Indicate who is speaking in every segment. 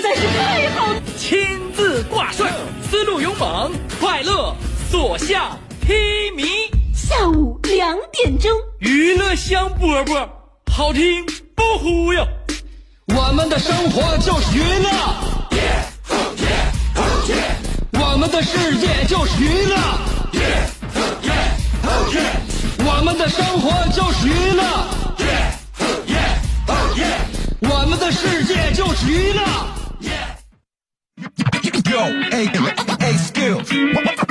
Speaker 1: 实在是太好了。
Speaker 2: 亲自挂帅，思路勇猛，快乐所向披靡。
Speaker 1: 下午两点钟，
Speaker 2: 娱乐香饽饽，好听不忽悠。
Speaker 3: 我们的生活就是娱乐，我们的世界就是娱乐，我们的生活就是娱乐，我们的世界就是娱乐。
Speaker 4: Yo, hey, hey, skills.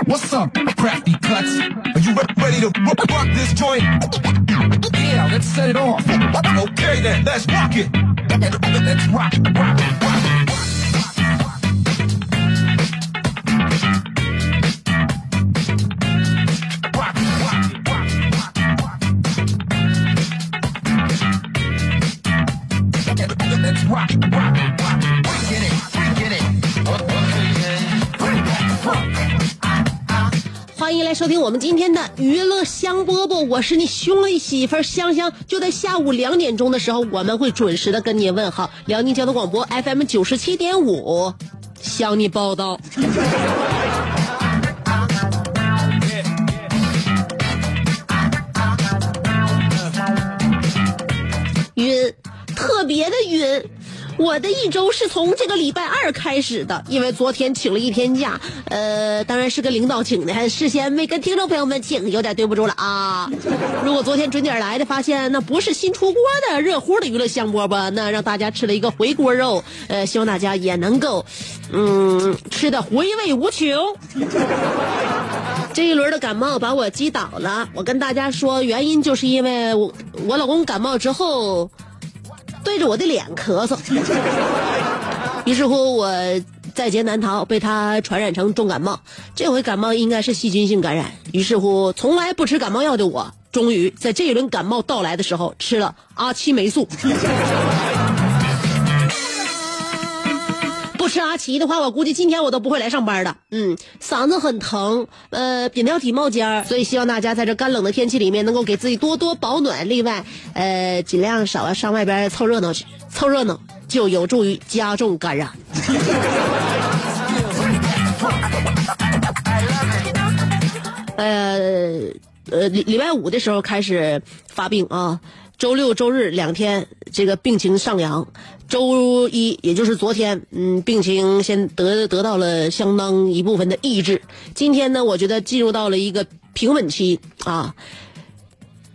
Speaker 4: What's up, crafty cuts? Are you ready to rock this joint? Yeah, let's set it off. Okay then, let's rock it. Let's rock, rock, rock.
Speaker 1: 来收听我们今天的娱乐香饽饽，我是你兄弟媳妇香香。就在下午两点钟的时候，我们会准时的跟你问好。辽宁交通广播 FM 九十七点五，向你报道。晕，特别的晕。我的一周是从这个礼拜二开始的，因为昨天请了一天假，呃，当然是跟领导请的，还事先没跟听众朋友们请，有点对不住了啊。如果昨天准点来的，发现那不是新出锅的热乎的娱乐香饽饽，那让大家吃了一个回锅肉，呃，希望大家也能够，嗯，吃的回味无穷。这一轮的感冒把我击倒了，我跟大家说，原因就是因为我我老公感冒之后。对着我的脸咳嗽，于是乎我在劫难逃，被他传染成重感冒。这回感冒应该是细菌性感染。于是乎，从来不吃感冒药的我，终于在这一轮感冒到来的时候吃了阿奇霉素。吃阿奇的话，我估计今天我都不会来上班的。嗯，嗓子很疼，呃，扁桃体冒尖儿，所以希望大家在这干冷的天气里面能够给自己多多保暖。另外，呃，尽量少上外边凑热闹去，凑热闹就有助于加重感染。呃呃，礼礼拜五的时候开始发病啊，周六周日两天这个病情上扬，周一也就是昨天，嗯，病情先得得到了相当一部分的抑制。今天呢，我觉得进入到了一个平稳期啊。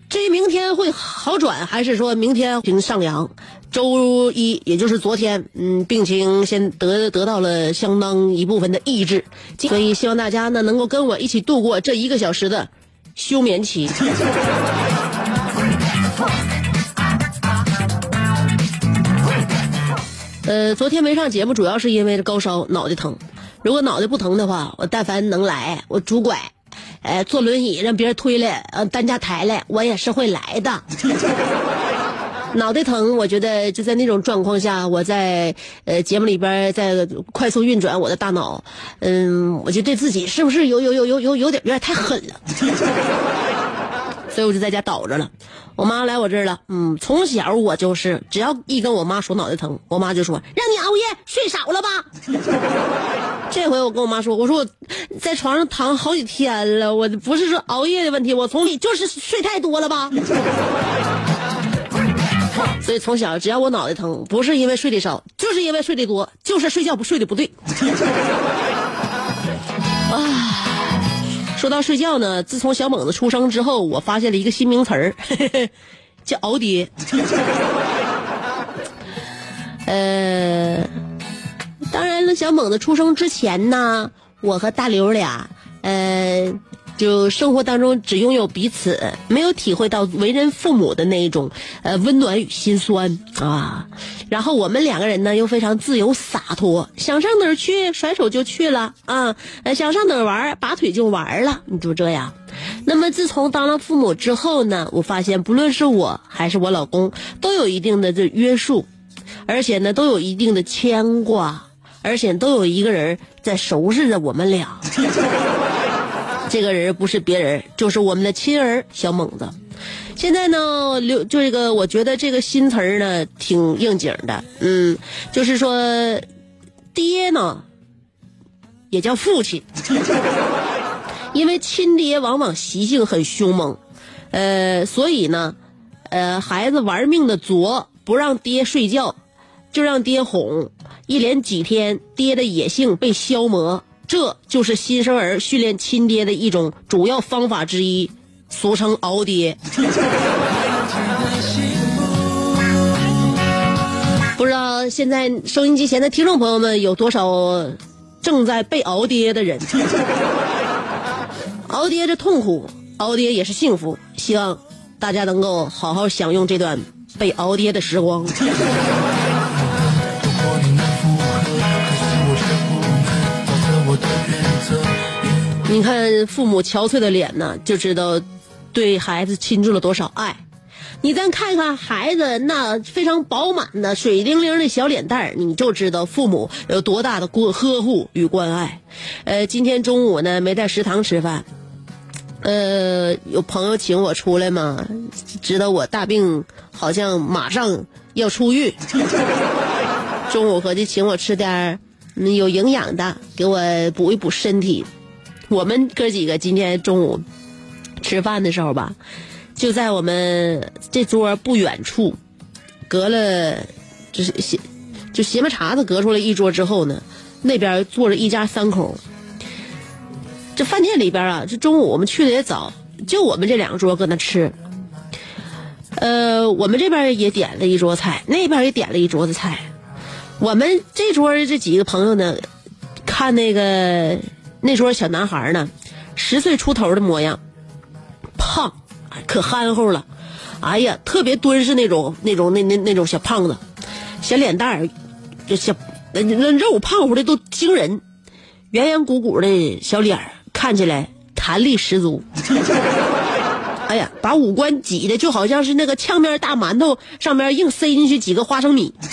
Speaker 1: 至于明天会好转，还是说明天病上扬？周一也就是昨天，嗯，病情先得得到了相当一部分的抑制，所以希望大家呢能够跟我一起度过这一个小时的休眠期。呃，昨天没上节目，主要是因为高烧、脑袋疼。如果脑袋不疼的话，我但凡能来，我拄拐，呃，坐轮椅让别人推来，呃，担架抬来，我也是会来的。脑袋疼，我觉得就在那种状况下，我在呃节目里边在快速运转我的大脑，嗯，我就对自己是不是有有有有有有点有点太狠了，所以我就在家倒着了。我妈来我这儿了，嗯，从小我就是只要一跟我妈说脑袋疼，我妈就说让你熬夜睡少了吧。这回我跟我妈说，我说我在床上躺好几天了，我不是说熬夜的问题，我从里就是睡太多了吧。所以从小只要我脑袋疼，不是因为睡得少，就是因为睡得多，就是睡觉不睡得不对。啊，说到睡觉呢，自从小猛子出生之后，我发现了一个新名词儿，叫熬爹。呃，当然了，小猛子出生之前呢，我和大刘俩，呃。就生活当中只拥有彼此，没有体会到为人父母的那一种呃温暖与心酸啊。然后我们两个人呢又非常自由洒脱，想上哪儿去甩手就去了啊，想上哪儿玩拔腿就玩了，你就这样。那么自从当了父母之后呢，我发现不论是我还是我老公，都有一定的这约束，而且呢都有一定的牵挂，而且都有一个人在收拾着我们俩。这个人不是别人，就是我们的亲儿小猛子。现在呢，刘就这个，我觉得这个新词儿呢挺应景的，嗯，就是说，爹呢，也叫父亲，因为亲爹往往习性很凶猛，呃，所以呢，呃，孩子玩命的作，不让爹睡觉，就让爹哄，一连几天，爹的野性被消磨，这就是新生儿训练亲爹的一种主要方法之一，俗称熬爹。不知道现在收音机前的听众朋友们有多少正在被熬爹的人？熬爹这痛苦，熬爹也是幸福。希望大家能够好好享用这段被熬爹的时光。你看父母憔悴的脸呢，就知道对孩子倾注了多少爱。你再看看孩子那非常饱满的水灵灵的小脸蛋儿，你就知道父母有多大的过呵护与关爱。呃，今天中午呢没在食堂吃饭，呃，有朋友请我出来嘛，知道我大病好像马上要出狱，中午合计请我吃点儿有营养的，给我补一补身体。我们哥几个今天中午吃饭的时候吧。就在我们这桌不远处，隔了就是斜就斜面碴子隔出来一桌之后呢，那边坐着一家三口。这饭店里边啊，这中午我们去的也早，就我们这两桌搁那吃。呃，我们这边也点了一桌菜，那边也点了一桌子菜。我们这桌这几个朋友呢，看那个那时候小男孩呢，十岁出头的模样，胖。可憨厚了，哎呀，特别敦实那种那种那那那种小胖子，小脸蛋儿，这小那那肉胖乎的都惊人，圆圆鼓鼓的小脸儿看起来弹力十足。哎呀，把五官挤的就好像是那个呛面大馒头上面硬塞进去几个花生米。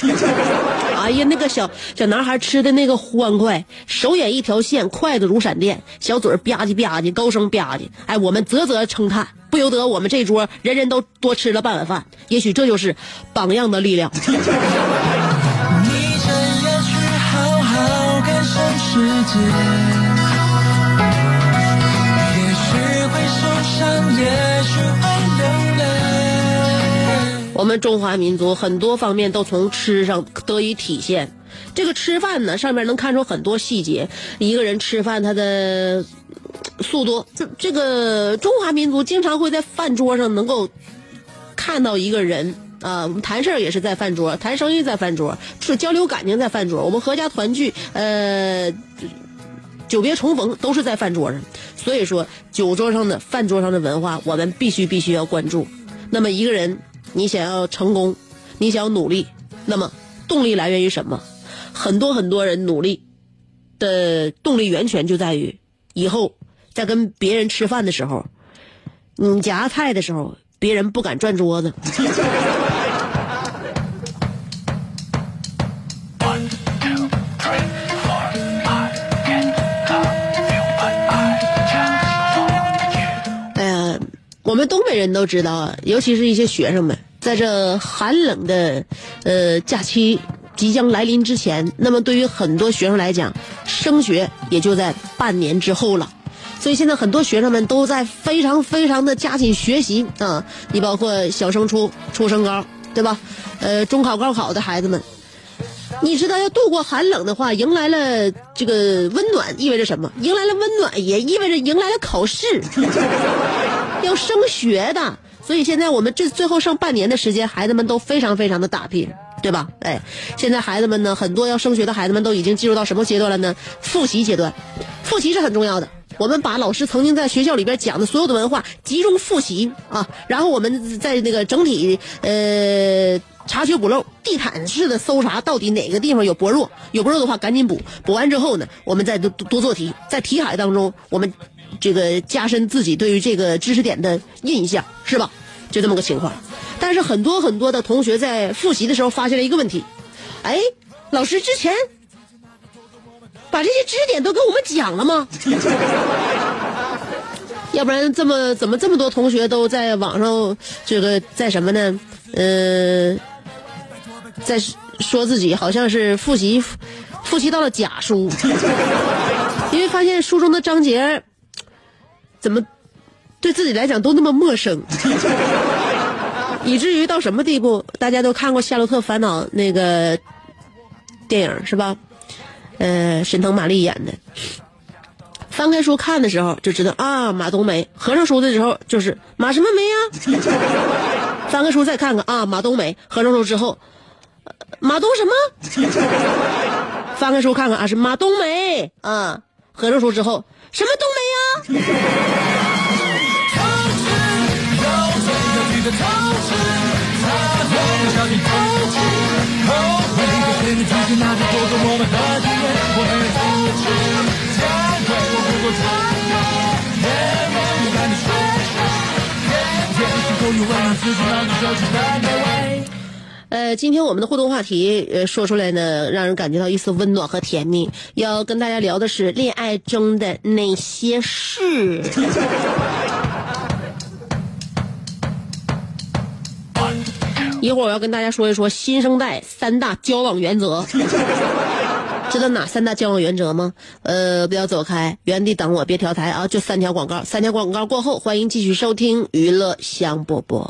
Speaker 1: 哎呀，那个小小男孩吃的那个欢快，手眼一条线，筷子如闪电，小嘴吧唧吧唧，高声吧唧。哎，我们啧啧称叹，不由得我们这桌人人都多吃了半碗饭。也许这就是榜样的力量。
Speaker 5: 你真要去好好感受世界，
Speaker 1: 我们中华民族很多方面都从吃上得以体现。这个吃饭呢，上面能看出很多细节。一个人吃饭，他的速度，这这个中华民族经常会在饭桌上能够看到一个人啊，我们谈事儿也是在饭桌，谈生意在饭桌，是交流感情在饭桌，我们合家团聚，呃，久别重逢都是在饭桌上。所以说，酒桌上的饭桌上的文化，我们必须必须要关注。那么一个人，你想要成功，你想要努力，那么动力来源于什么？很多很多人努力的动力源泉就在于以后在跟别人吃饭的时候，你夹菜的时候，别人不敢转桌子。我们东北人都知道啊，尤其是一些学生们，在这寒冷的呃假期即将来临之前，那么对于很多学生来讲，升学也就在半年之后了。所以现在很多学生们都在非常非常的加紧学习啊！你包括小升初、初升高，对吧？呃，中考、高考的孩子们，你知道要度过寒冷的话，迎来了这个温暖意味着什么？迎来了温暖，也意味着迎来了考试，要升学的。所以现在我们这最后剩半年的时间，孩子们都非常非常的打拼，对吧？哎，现在孩子们呢，很多要升学的孩子们都已经进入到什么阶段了呢？复习阶段，复习是很重要的。我们把老师曾经在学校里边讲的所有的文化集中复习啊，然后我们在那个整体呃查缺补漏、地毯式的搜查，到底哪个地方有薄弱，有薄弱的话赶紧补，补完之后呢，我们再多多做题，在题海当中我们这个加深自己对于这个知识点的印象，是吧？就这么个情况。但是很多很多的同学在复习的时候发现了一个问题，哎，老师之前。把这些知识点都给我们讲了吗？要不然这么怎么这么多同学都在网上这个在什么呢？呃，在说自己好像是复习复习到了假书，因为发现书中的章节怎么对自己来讲都那么陌生，以至于到什么地步？大家都看过《夏洛特烦恼》那个电影是吧？呃，沈腾、马丽演的。翻开书看的时候就知道啊，马冬梅；合上书的时候就是马什么梅呀、翻开书再看看啊，马冬梅；合上书之后，呃马冬什么？翻开书看看啊，是马冬梅啊。合上书之后，什么冬梅呀、呃，今天我们的互动话题，呃，说出来呢，让人感觉到一丝温暖和甜蜜。要跟大家聊的是恋爱中的那些事。一会儿我要跟大家说一说新生代三大交往原则。知道哪三大交往原则吗？呃，不要走开，原地等我，别调台啊！就三条广告，三条广告过后，欢迎继续收听娱乐香饽饽。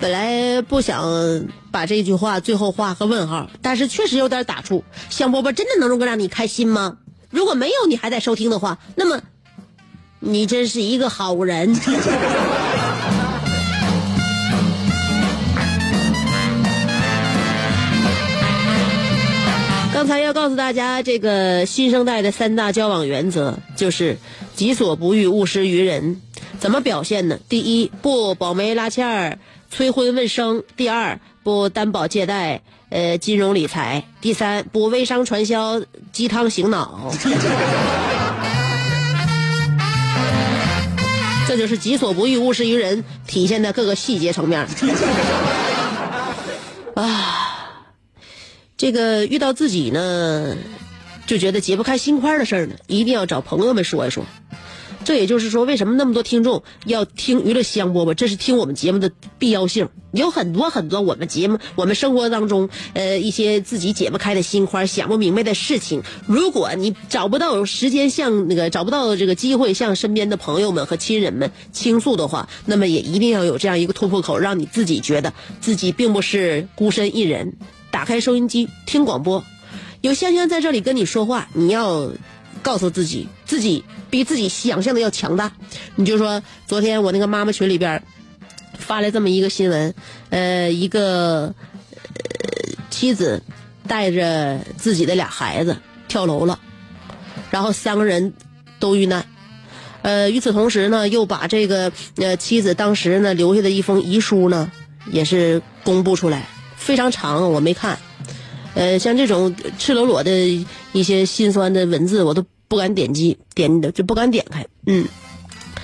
Speaker 1: 本来不想把这句话最后画个问号，但是确实有点打怵。香饽饽真的能够让你开心吗？如果没有你还在收听的话，那么你真是一个好人。刚才要告诉大家，这个新生代的三大交往原则就是己所不欲，勿施于人。怎么表现呢？第一，不保媒拉纤儿、催婚问生；第二，不担保借贷、呃金融理财；第三，不微商传销、鸡汤醒脑。这就是己所不欲，勿施于人，体现在各个细节层面。啊，这个遇到自己呢，就觉得解不开心宽的事儿呢，一定要找朋友们说一说。这也就是说，为什么那么多听众要听娱乐香饽饽？这是听我们节目的必要性。有很多很多我们节目、我们生活当中，呃，一些自己解不开的心宽、想不明白的事情。如果你找不到时间向那个找不到这个机会向身边的朋友们和亲人们倾诉的话，那么也一定要有这样一个突破口，让你自己觉得自己并不是孤身一人。打开收音机听广播，有香香在这里跟你说话，你要告诉自己，自己比自己想象的要强大。你就说，昨天我那个妈妈群里边发来这么一个新闻，呃，一个、呃、妻子带着自己的俩孩子跳楼了，然后三个人都遇难。呃，与此同时呢，又把这个呃妻子当时呢留下的一封遗书呢，也是公布出来，非常长，我没看。呃，像这种赤裸裸的一些心酸的文字，我都不敢点击，点就不敢点开。嗯，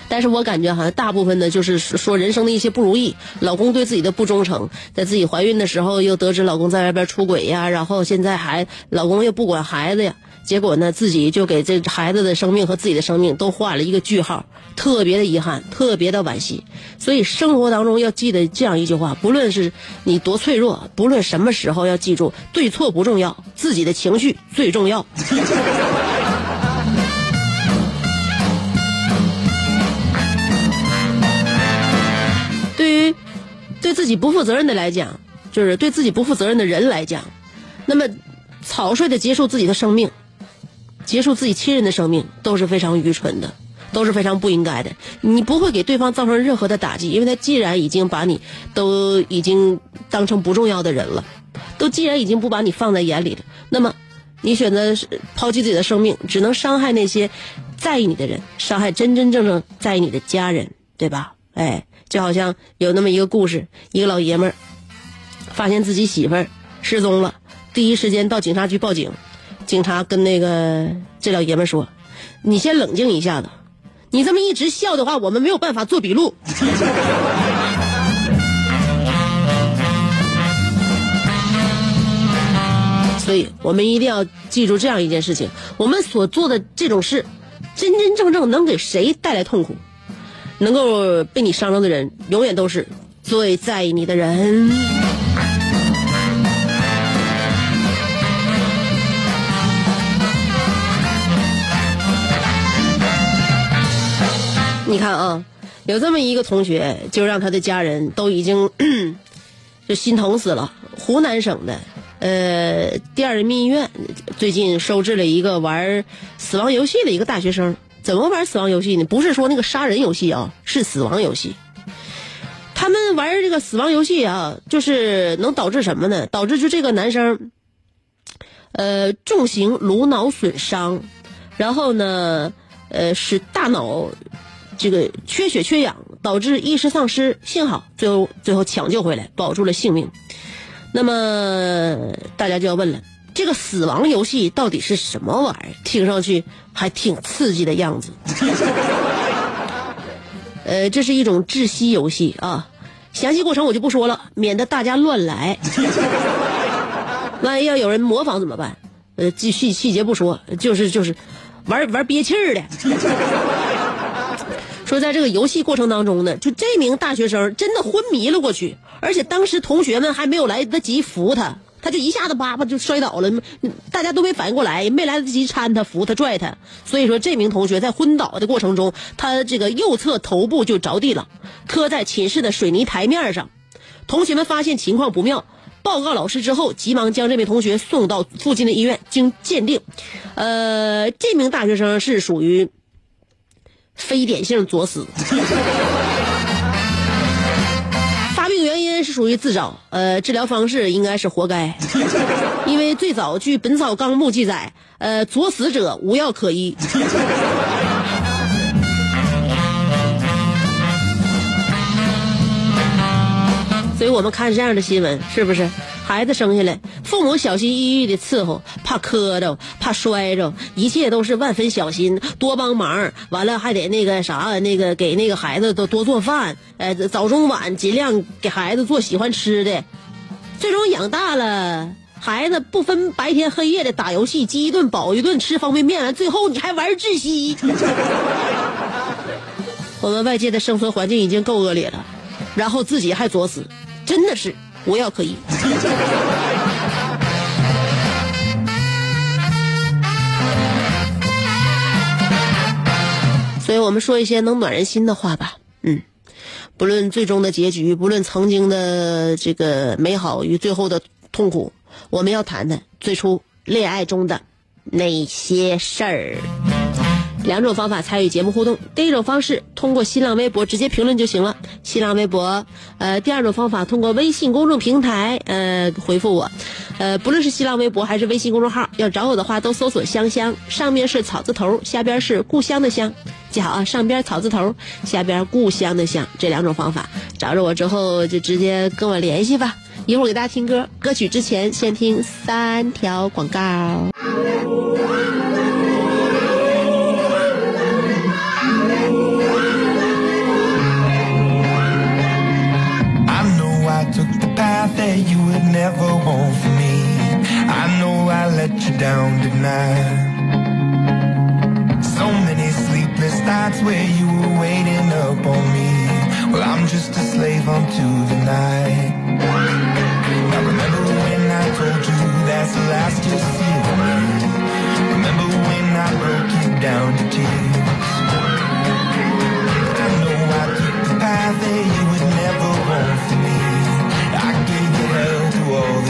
Speaker 1: 但是我感觉好像大部分的，就是说人生的一些不如意，老公对自己的不忠诚，在自己怀孕的时候又得知老公在外边出轨呀，然后现在还老公又不管孩子呀，结果呢自己就给这孩子的生命和自己的生命都画了一个句号，特别的遗憾，特别的惋惜。所以生活当中要记得这样一句话：不论是你多脆弱，不论什么时候，要记住对错不重要，自己的情绪最重要。对于对自己不负责任的来讲，就是对自己不负责任的人来讲，那么草率的结束自己的生命，结束自己亲人的生命都是非常愚蠢的。都是非常不应该的。你不会给对方造成任何的打击，因为他既然已经把你都已经当成不重要的人了，都既然已经不把你放在眼里了，那么你选择抛弃自己的生命，只能伤害那些在意你的人，伤害真真正正在意你的家人，对吧？哎，就好像有那么一个故事，一个老爷们儿发现自己媳妇儿失踪了，第一时间到警察局报警。警察跟那个这老爷们说：“你先冷静一下子，你这么一直笑的话，我们没有办法做笔录。”所以我们一定要记住这样一件事情：我们所做的这种事，真真正正能给谁带来痛苦，能够被你伤着的人，永远都是最在意你的人。你看啊，有这么一个同学，就让他的家人都已经 就心疼死了。湖南省的呃第二人民医院最近收治了一个玩死亡游戏的一个大学生。怎么玩死亡游戏呢？不是说那个杀人游戏啊，是死亡游戏。他们玩这个死亡游戏啊，就是能导致什么呢？导致就这个男生呃重型颅脑损伤，然后呢呃使大脑。这个缺血缺氧导致意识丧失，幸好最后最后抢救回来，保住了性命。那么大家就要问了，这个死亡游戏到底是什么玩意儿？听上去还挺刺激的样子。呃，这是一种窒息游戏啊，详细过程我就不说了，免得大家乱来。万一要有人模仿怎么办？呃，细细节不说，就是就是玩玩憋气儿的。说，在这个游戏过程当中呢，就这名大学生真的昏迷了过去，而且当时同学们还没有来得及扶他，他就一下子叭叭就摔倒了，大家都没反应过来，没来得及搀他、扶他、拽他。所以说，这名同学在昏倒的过程中，他这个右侧头部就着地了，磕在寝室的水泥台面上。同学们发现情况不妙，报告老师之后，急忙将这名同学送到附近的医院，经鉴定，呃，这名大学生是属于。非典性作死，发病原因是属于自找，呃，治疗方式应该是活该，因为最早据《本草纲目》记载，呃，作死者无药可医。所以我们看这样的新闻，是不是？孩子生下来，父母小心翼翼的伺候，怕磕着，怕摔着，一切都是万分小心，多帮忙。完了还得那个啥，那个给那个孩子多多做饭，呃，早中晚尽量给孩子做喜欢吃的。最终养大了，孩子不分白天黑夜的打游戏，饥一顿饱一顿，吃方便面，完最后你还玩窒息。我们外界的生存环境已经够恶劣了，然后自己还作死，真的是。无药可医。所以我们说一些能暖人心的话吧。嗯，不论最终的结局，不论曾经的这个美好与最后的痛苦，我们要谈谈最初恋爱中的那些事儿。两种方法参与节目互动，第一种方式通过新浪微博直接评论就行了，新浪微博。呃，第二种方法通过微信公众平台呃回复我，呃，不论是新浪微博还是微信公众号，要找我的话都搜索“香香”，上面是草字头，下边是故乡的乡，记好啊，上边草字头，下边故乡的乡，这两种方法找着我之后就直接跟我联系吧。一会儿给大家听歌，歌曲之前先听三条广告。
Speaker 6: that you would never want for me. I know I let you down tonight. Nights where you were waiting up on me. Well, I'm just a slave unto the night. Now remember when I told you that's the last you'll see of me. Remember when I broke you down to tears. I know I took the path that you would never want for me. I gave you hell through all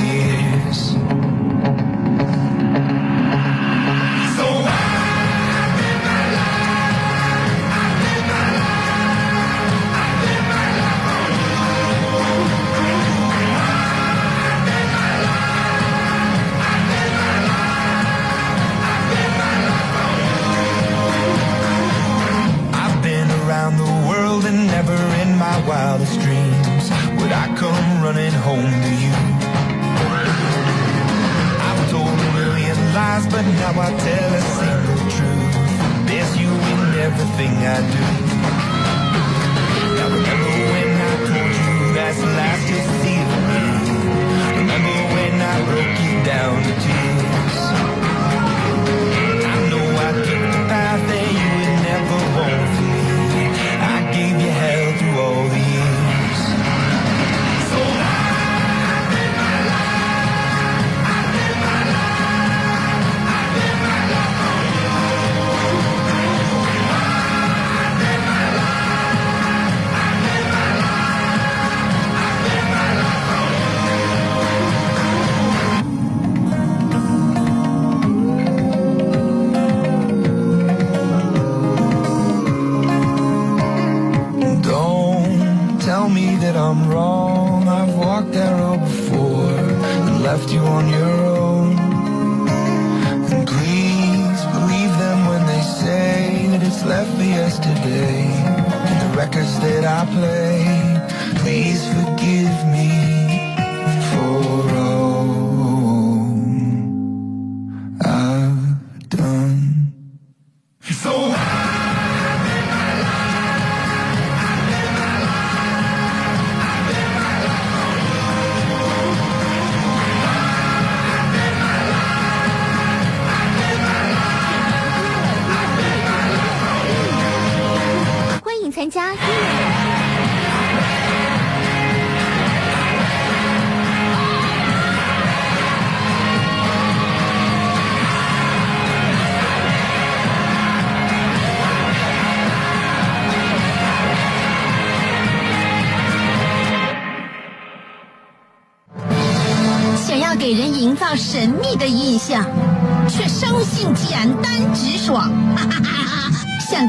Speaker 6: running home to you. I've told a million lies, but now I tell a single truth. There's you in everything I do. Now remember when I told you that's the last you'll see of me. Remember when I broke you down done.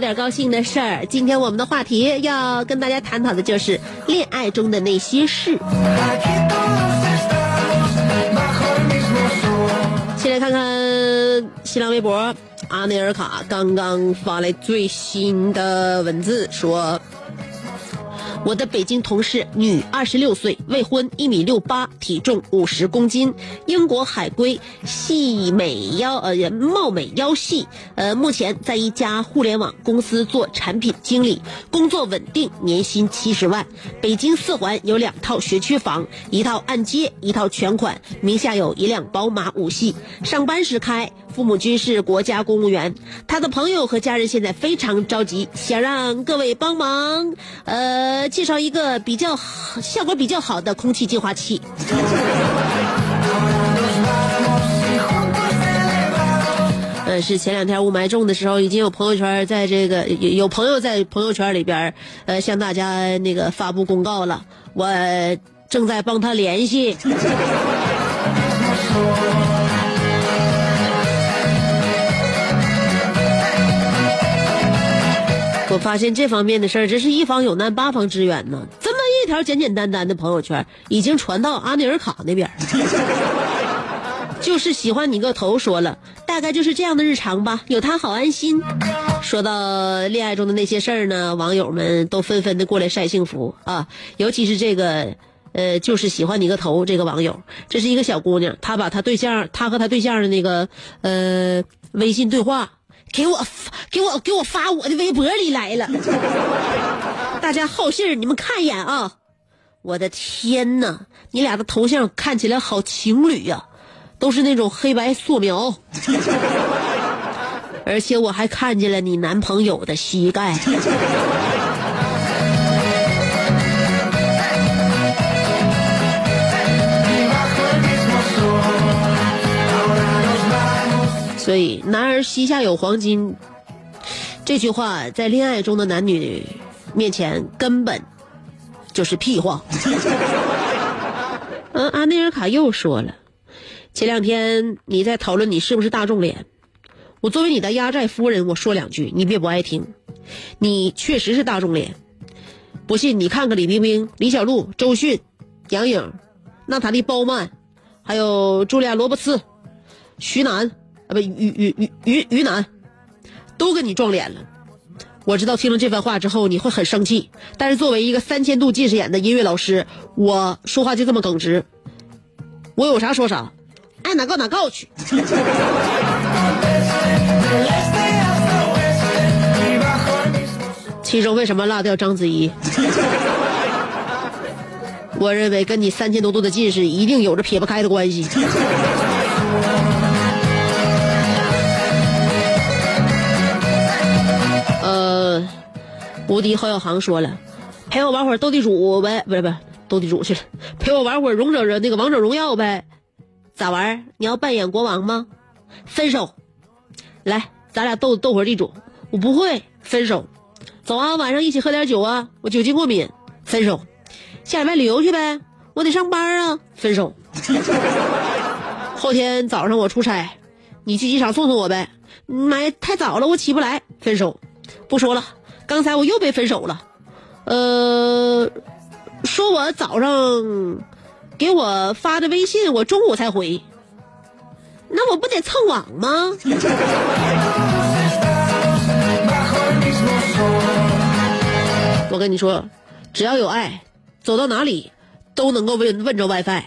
Speaker 1: 有点高兴的事儿。今天我们的话题要跟大家探讨的就是恋爱中的那些事。先来看看新浪微博，阿内尔卡刚刚发来最新的文字说。我的北京同事，女，二十六岁，未婚，一米六八，体重五十公斤，英国海归，细美腰呃貌美腰细，呃，目前在一家互联网公司做产品经理，工作稳定，年薪七十万。北京四环有两套学区房，一套按揭，一套全款，名下有一辆宝马五系，上班时开，父母均是国家公务员。他的朋友和家人现在非常着急，想让各位帮忙，呃，介绍一个比较效果比较好的空气净化器。呃，是前两天雾霾重的时候，已经有朋友圈在这个有有朋友在朋友圈里边，呃，向大家那个发布公告了，我正在帮他联系。我发现这方面的事儿，真是一方有难八方支援呢。这么一条简简单单的朋友圈，已经传到阿尼尔卡那边儿。就是喜欢你个头，说了，大概就是这样的日常吧，有他好安心。说到恋爱中的那些事儿呢，网友们都纷纷的过来晒幸福啊，尤其是这个。呃，就是喜欢你个头！这个网友，这是一个小姑娘，她把她对象，她和她对象的那个呃微信对话给我，给我给我发我的微博里来了。大家好信儿，你们看一眼啊！我的天呐，你俩的头像看起来好情侣呀、都是那种黑白素描，而且我还看见了你男朋友的膝盖。所以“男儿膝下有黄金”这句话，在恋爱中的男女面前根本就是屁话。嗯，阿内尔卡又说了，前两天你在讨论你是不是大众脸，我作为你的压寨夫人，我说两句，你别不爱听。你确实是大众脸，不信你看看李冰冰、李小璐、周迅、杨颖、娜塔莉·鲍曼，还有茱莉亚·罗伯茨、徐楠啊，不于于于于于南，都跟你撞脸了。我知道听了这番话之后你会很生气，但是作为一个三千度近视眼的音乐老师，我说话就这么耿直，我有啥说啥，爱哪告哪告去。其中为什么落掉章子怡？我认为跟你三千多度的近视一定有着撇不开的关系。无敌侯小航说了，陪我玩会儿斗地主呗，不是不是斗地主去了，陪我玩会儿荣者那个王者荣耀呗，咋玩？你要扮演国王吗？分手，来，咱俩斗斗会儿地主，我不会，分手。走啊，晚上一起喝点酒啊，我酒精过敏，分手。下礼拜旅游去呗，我得上班啊，分手。后天早上我出差，你去机场送送我呗。妈呀，太早了，我起不来，分手。不说了，刚才我又被分手了。呃，说我早上给我发的微信，我中午才回。那我不得蹭网吗？我跟你说，只要有爱，走到哪里都能够问问着 WiFi。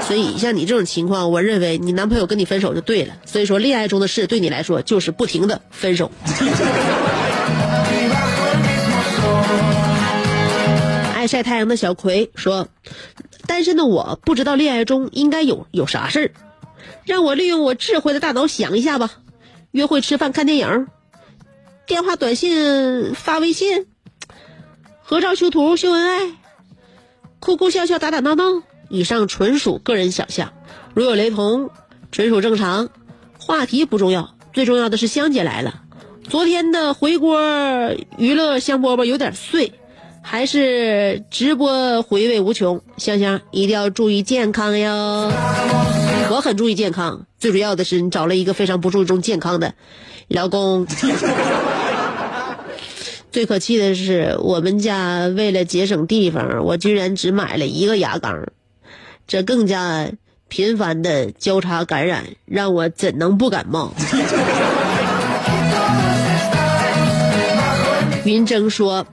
Speaker 1: 所以像你这种情况，我认为你男朋友跟你分手就对了。所以说，恋爱中的事对你来说就是不停的分手。爱晒太阳的小葵说：“单身的我不知道恋爱中应该有有啥事儿，让我利用我智慧的大脑想一下吧。约会、吃饭、看电影，电话、短信、发微信，合照、修图、秀恩爱，哭哭笑笑、打打闹闹。以上纯属个人想象，如有雷同，纯属正常。话题不重要，最重要的是香姐来了。昨天的回锅娱乐香饽饽有点碎，还是直播回味无穷。香香一定要注意健康哟！我很注意健康，最主要的是你找了一个非常不注重健康的老公。最可气的是，我们家为了节省地方，我居然只买了一个牙缸，这更加频繁的交叉感染，让我怎能不感冒？云峥说：“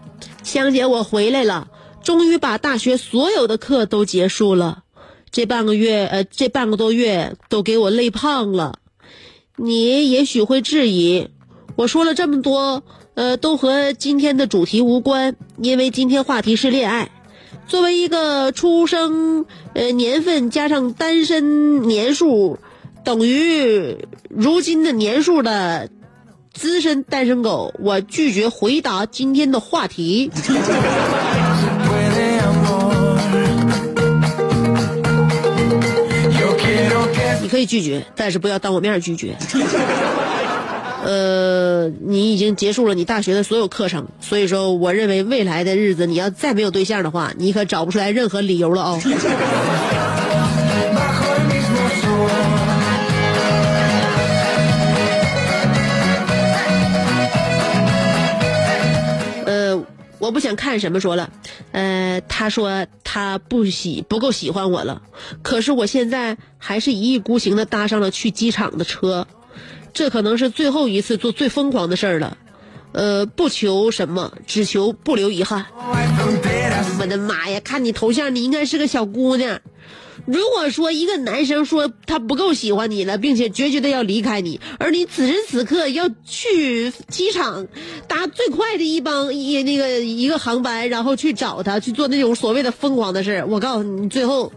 Speaker 1: 香姐，我回来了，终于把大学所有的课都结束了。这半个月，呃，这半个多月都给我累胖了。你也许会质疑，我说了这么多，呃，都和今天的主题无关，因为今天话题是恋爱。作为一个出生呃年份加上单身年数等于如今的年数的。”资深单身狗，我拒绝回答今天的话题。你可以拒绝，但是不要当我面拒绝。呃，你已经结束了你大学的所有课程，所以说，我认为未来的日子，你要再没有对象的话，你可找不出来任何理由了哦。我不想看什么说了，呃，他说他不喜不够喜欢我了，可是我现在还是一意孤行的搭上了去机场的车，这可能是最后一次做最疯狂的事儿了。呃，不求什么，只求不留遗憾。我的妈呀！看你头像，你应该是个小姑娘。如果说一个男生说他不够喜欢你了，并且决绝的要离开你，而你此时此刻要去机场搭最快的一帮一那个一个航班，然后去找他去做那种所谓的疯狂的事，我告诉你，最后，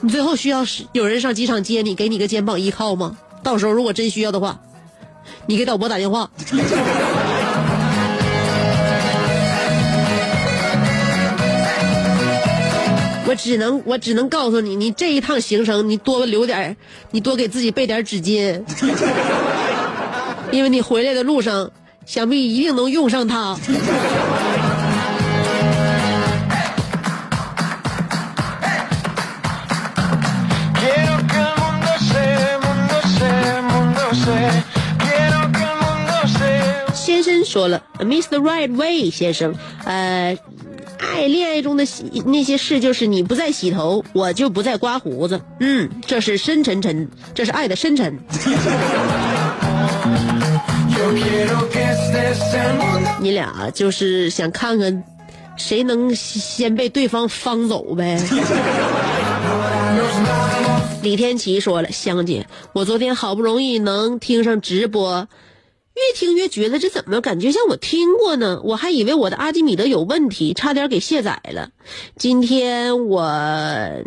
Speaker 1: 你最后需要有人上机场接你，给你个肩膀依靠吗？到时候如果真需要的话，你给导播打电话。我只能，我只能告诉你，你这一趟行程，你多留点你多给自己备点纸巾，因为你回来的路上，想必一定能用上它。
Speaker 6: Se.
Speaker 1: 先生说了，Mr. Right Way 先生，呃，爱恋爱中的那些事，就是你不再洗头，我就不再刮胡子。嗯，这是深沉沉，这是爱的深沉。你俩就是想看看谁能先被对方方走呗。李天琪说了，香姐，我昨天好不容易能听上直播，越听越觉得这怎么感觉像我听过呢？我还以为我的阿基米德有问题，差点给卸载了。今天我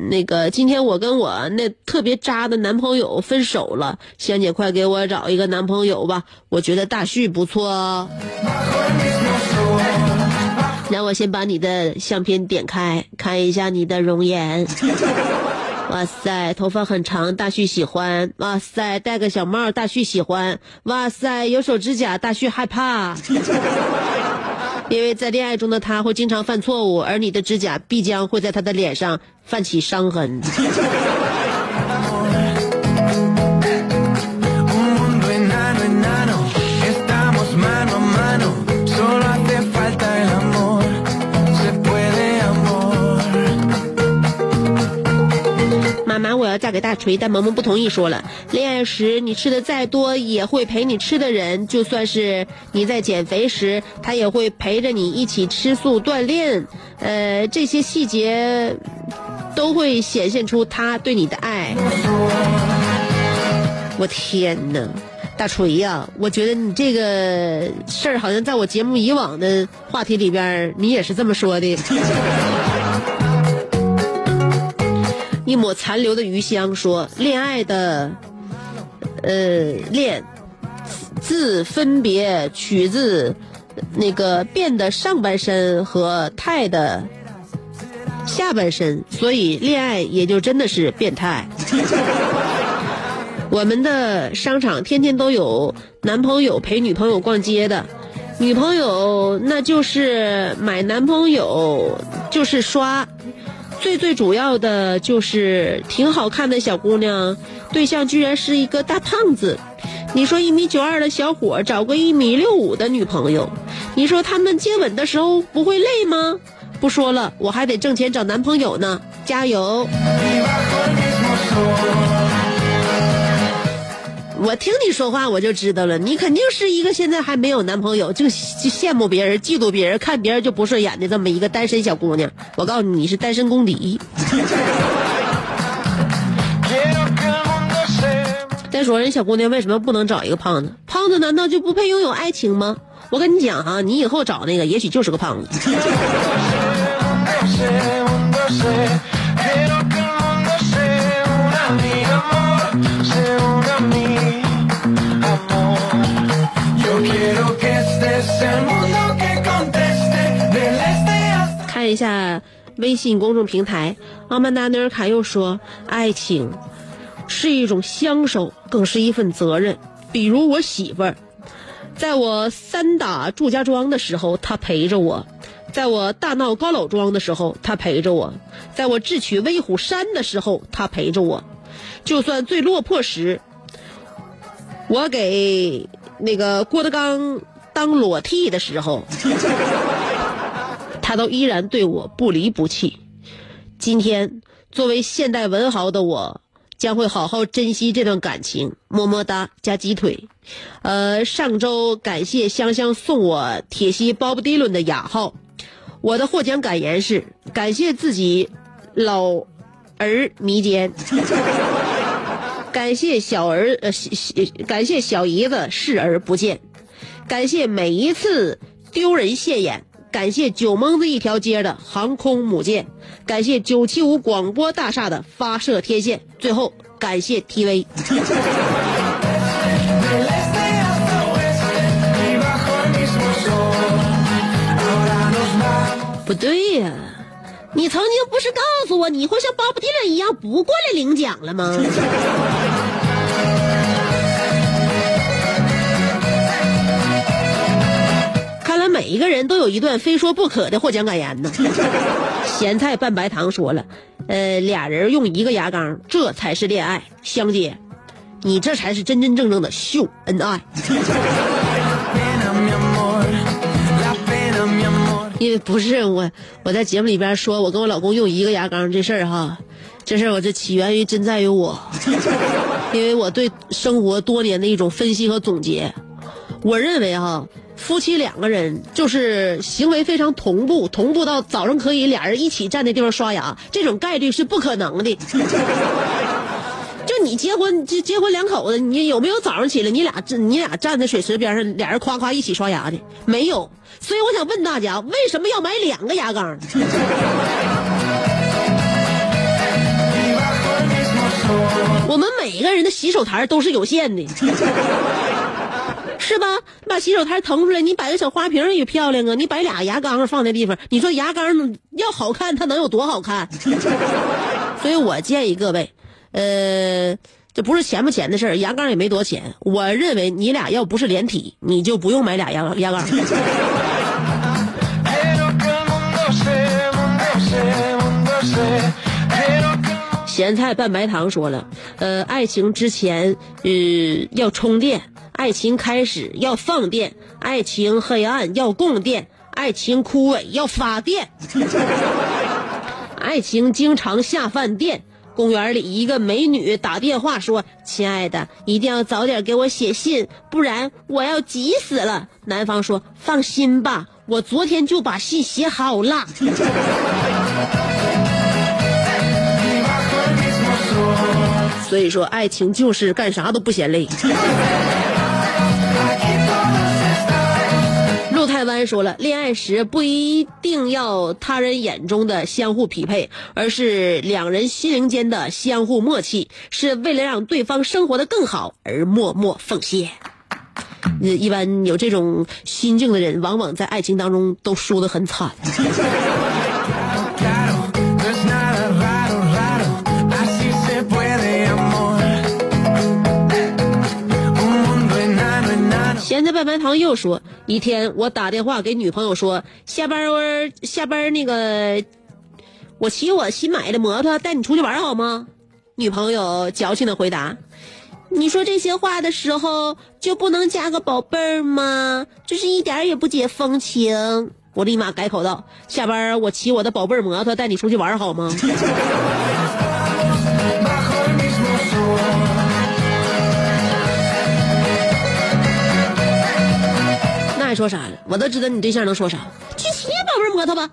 Speaker 1: 那个，今天我跟我那特别渣的男朋友分手了，香姐快给我找一个男朋友吧，我觉得大旭不错哦。让我先把你的相片点开，看一下你的容颜。哇塞，头发很长，大旭喜欢。哇塞，戴个小帽，大旭喜欢。哇塞，有手指甲，大旭害怕。因为在恋爱中的他会经常犯错误，而你的指甲必将会在他的脸上泛起伤痕。嫁给大锤，但萌萌不同意，说了，恋爱时你吃的再多，也会陪你吃的人，就算是你在减肥时，他也会陪着你一起吃素锻炼，呃，这些细节都会显现出他对你的爱。我天哪！大锤呀、我觉得你这个事儿好像在我节目以往的话题里边，你也是这么说的。一抹残留的余香说：“恋爱的，呃，恋字分别取自那个变的上半身和态的下半身，所以恋爱也就真的是变态。”我们的商场天天都有男朋友陪女朋友逛街的，女朋友那就是买男朋友就是刷，最最主要的就是挺好看的小姑娘，对象居然是一个大胖子。你说一米九二的小伙找个一米六五的女朋友，你说他们接吻的时候不会累吗？不说了，我还得挣钱找男朋友呢，加油！我听你说话我就知道了，你肯定是一个现在还没有男朋友，就羡慕别人、嫉妒别人、看别人就不顺眼的这么一个单身小姑娘。我告诉你，你是单身公敌。再说人小姑娘为什么不能找一个胖子？胖子难道就不配拥有爱情吗？我跟你讲哈、你以后找那个也许就是个胖子。下微信公众平台，阿曼达·尼尔卡又说：“爱情是一种相守，更是一份责任。比如我媳妇儿，在我三打祝家庄的时候，她陪着我；在我大闹高老庄的时候，她陪着我；在我智取威虎山的时候，她陪着我。就算最落魄时，我给那个郭德纲当裸替的时候。”他都依然对我不离不弃。今天，作为现代文豪的我，将会好好珍惜这段感情，么么哒加鸡腿。呃，上周感谢香香送我铁西鲍勃迪伦的雅号，我的获奖感言是感谢自己老儿迷奸，感谢小儿呃感谢小姨子视而不见，感谢每一次丢人现眼。感谢九蒙子一条街的航空母舰，感谢九七五广播大厦的发射天线，最后感谢 TV。不对呀、你曾经不是告诉我你会像鲍勃迪伦一样不过来领奖了吗？每一个人都有一段非说不可的获奖感言呢。咸菜拌白糖说了，呃，俩人用一个牙缸，这才是恋爱。香姐，你这才是真真正正的秀恩爱。因为不是我，我在节目里边说我跟我老公用一个牙缸这事儿哈，这事儿我这起源于真在于我，因为我对生活多年的一种分析和总结，我认为哈，夫妻两个人就是行为非常同步，同步到早上可以俩人一起站那地方刷牙，这种概率是不可能的。就你结婚，结结婚两口子，你有没有早上起来你俩你俩站在水池边上，俩人夸夸一起刷牙的？没有。所以我想问大家，为什么要买两个牙缸？我们每个人的洗手台都是有限的，是吧？把洗手台腾出来，你摆个小花瓶也漂亮啊！你摆俩牙缸放那地方，你说牙缸要好看，它能有多好看？所以我建议各位，呃，这不是钱不钱的事儿，牙缸也没多钱。我认为你俩要不是连体，你就不用买俩牙牙缸。咸菜拌白糖说了，呃，爱情之前，呃，要充电；爱情开始要放电；爱情黑暗要供电；爱情枯萎要发电；爱情经常下饭店。公园里一个美女打电话说：“亲爱的，一定要早点给我写信，不然我要急死了。”男方说：“放心吧，我昨天就把信写好了。”所以说，爱情就是干啥都不嫌累。陆太湾说了，恋爱时不一定要他人眼中的相互匹配，而是两人心灵间的相互默契，是为了让对方生活的更好而默默奉献。呃，一般有这种心境的人，往往在爱情当中都输得很惨。咸菜拌白糖又说，一天我打电话给女朋友说，下班我下班那个，我骑我新买的摩托带你出去玩好吗？女朋友矫情的回答，你说这些话的时候就不能加个宝贝儿吗？这是一点也不解风情。我立马改口道，下班儿我骑我的宝贝儿摩托带你出去玩好吗？爱说啥了？我都知道你对象能说啥，去骑宝贝儿摩托吧。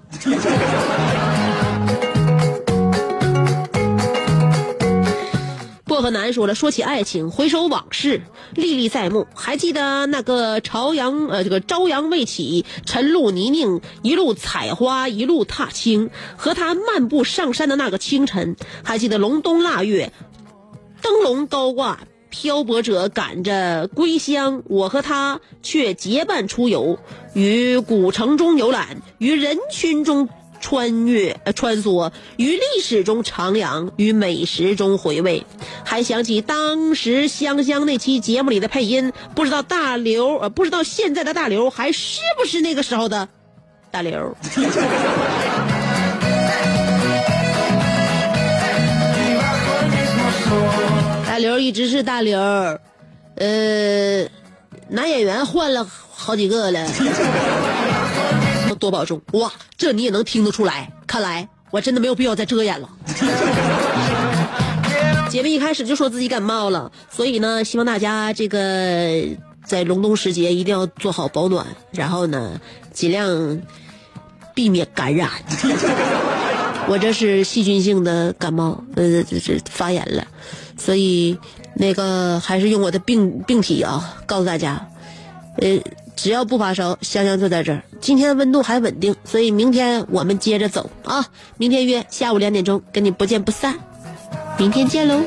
Speaker 1: 薄荷男说了，说起爱情，回首往事，历历在目。还记得那个朝阳呃，这个朝阳未起，晨露泥泞，一路采花，一路踏青，和他漫步上山的那个清晨。还记得隆冬腊月，灯笼高挂，漂泊者赶着归乡，我和他却结伴出游，于古城中游览，于人群中。穿越穿梭于历史中徜徉，于美食中回味，还想起当时香香那期节目里的配音，不知道大刘呃不知道现在的大刘还是不是那个时候的大刘。大刘一直是大刘，呃，男演员换了好几个了。多保重！哇，这你也能听得出来，看来我真的没有必要再遮掩了。姐妹一开始就说自己感冒了，所以呢，希望大家这个在隆冬时节一定要做好保暖，然后呢，尽量避免感染。我这是细菌性的感冒，呃，这这发炎了，所以那个还是用我的病病体啊，告诉大家，呃，只要不发烧，香香就在这儿。今天温度还稳定，所以明天我们接着走啊！明天约下午两点钟，跟你不见不散。明天见喽。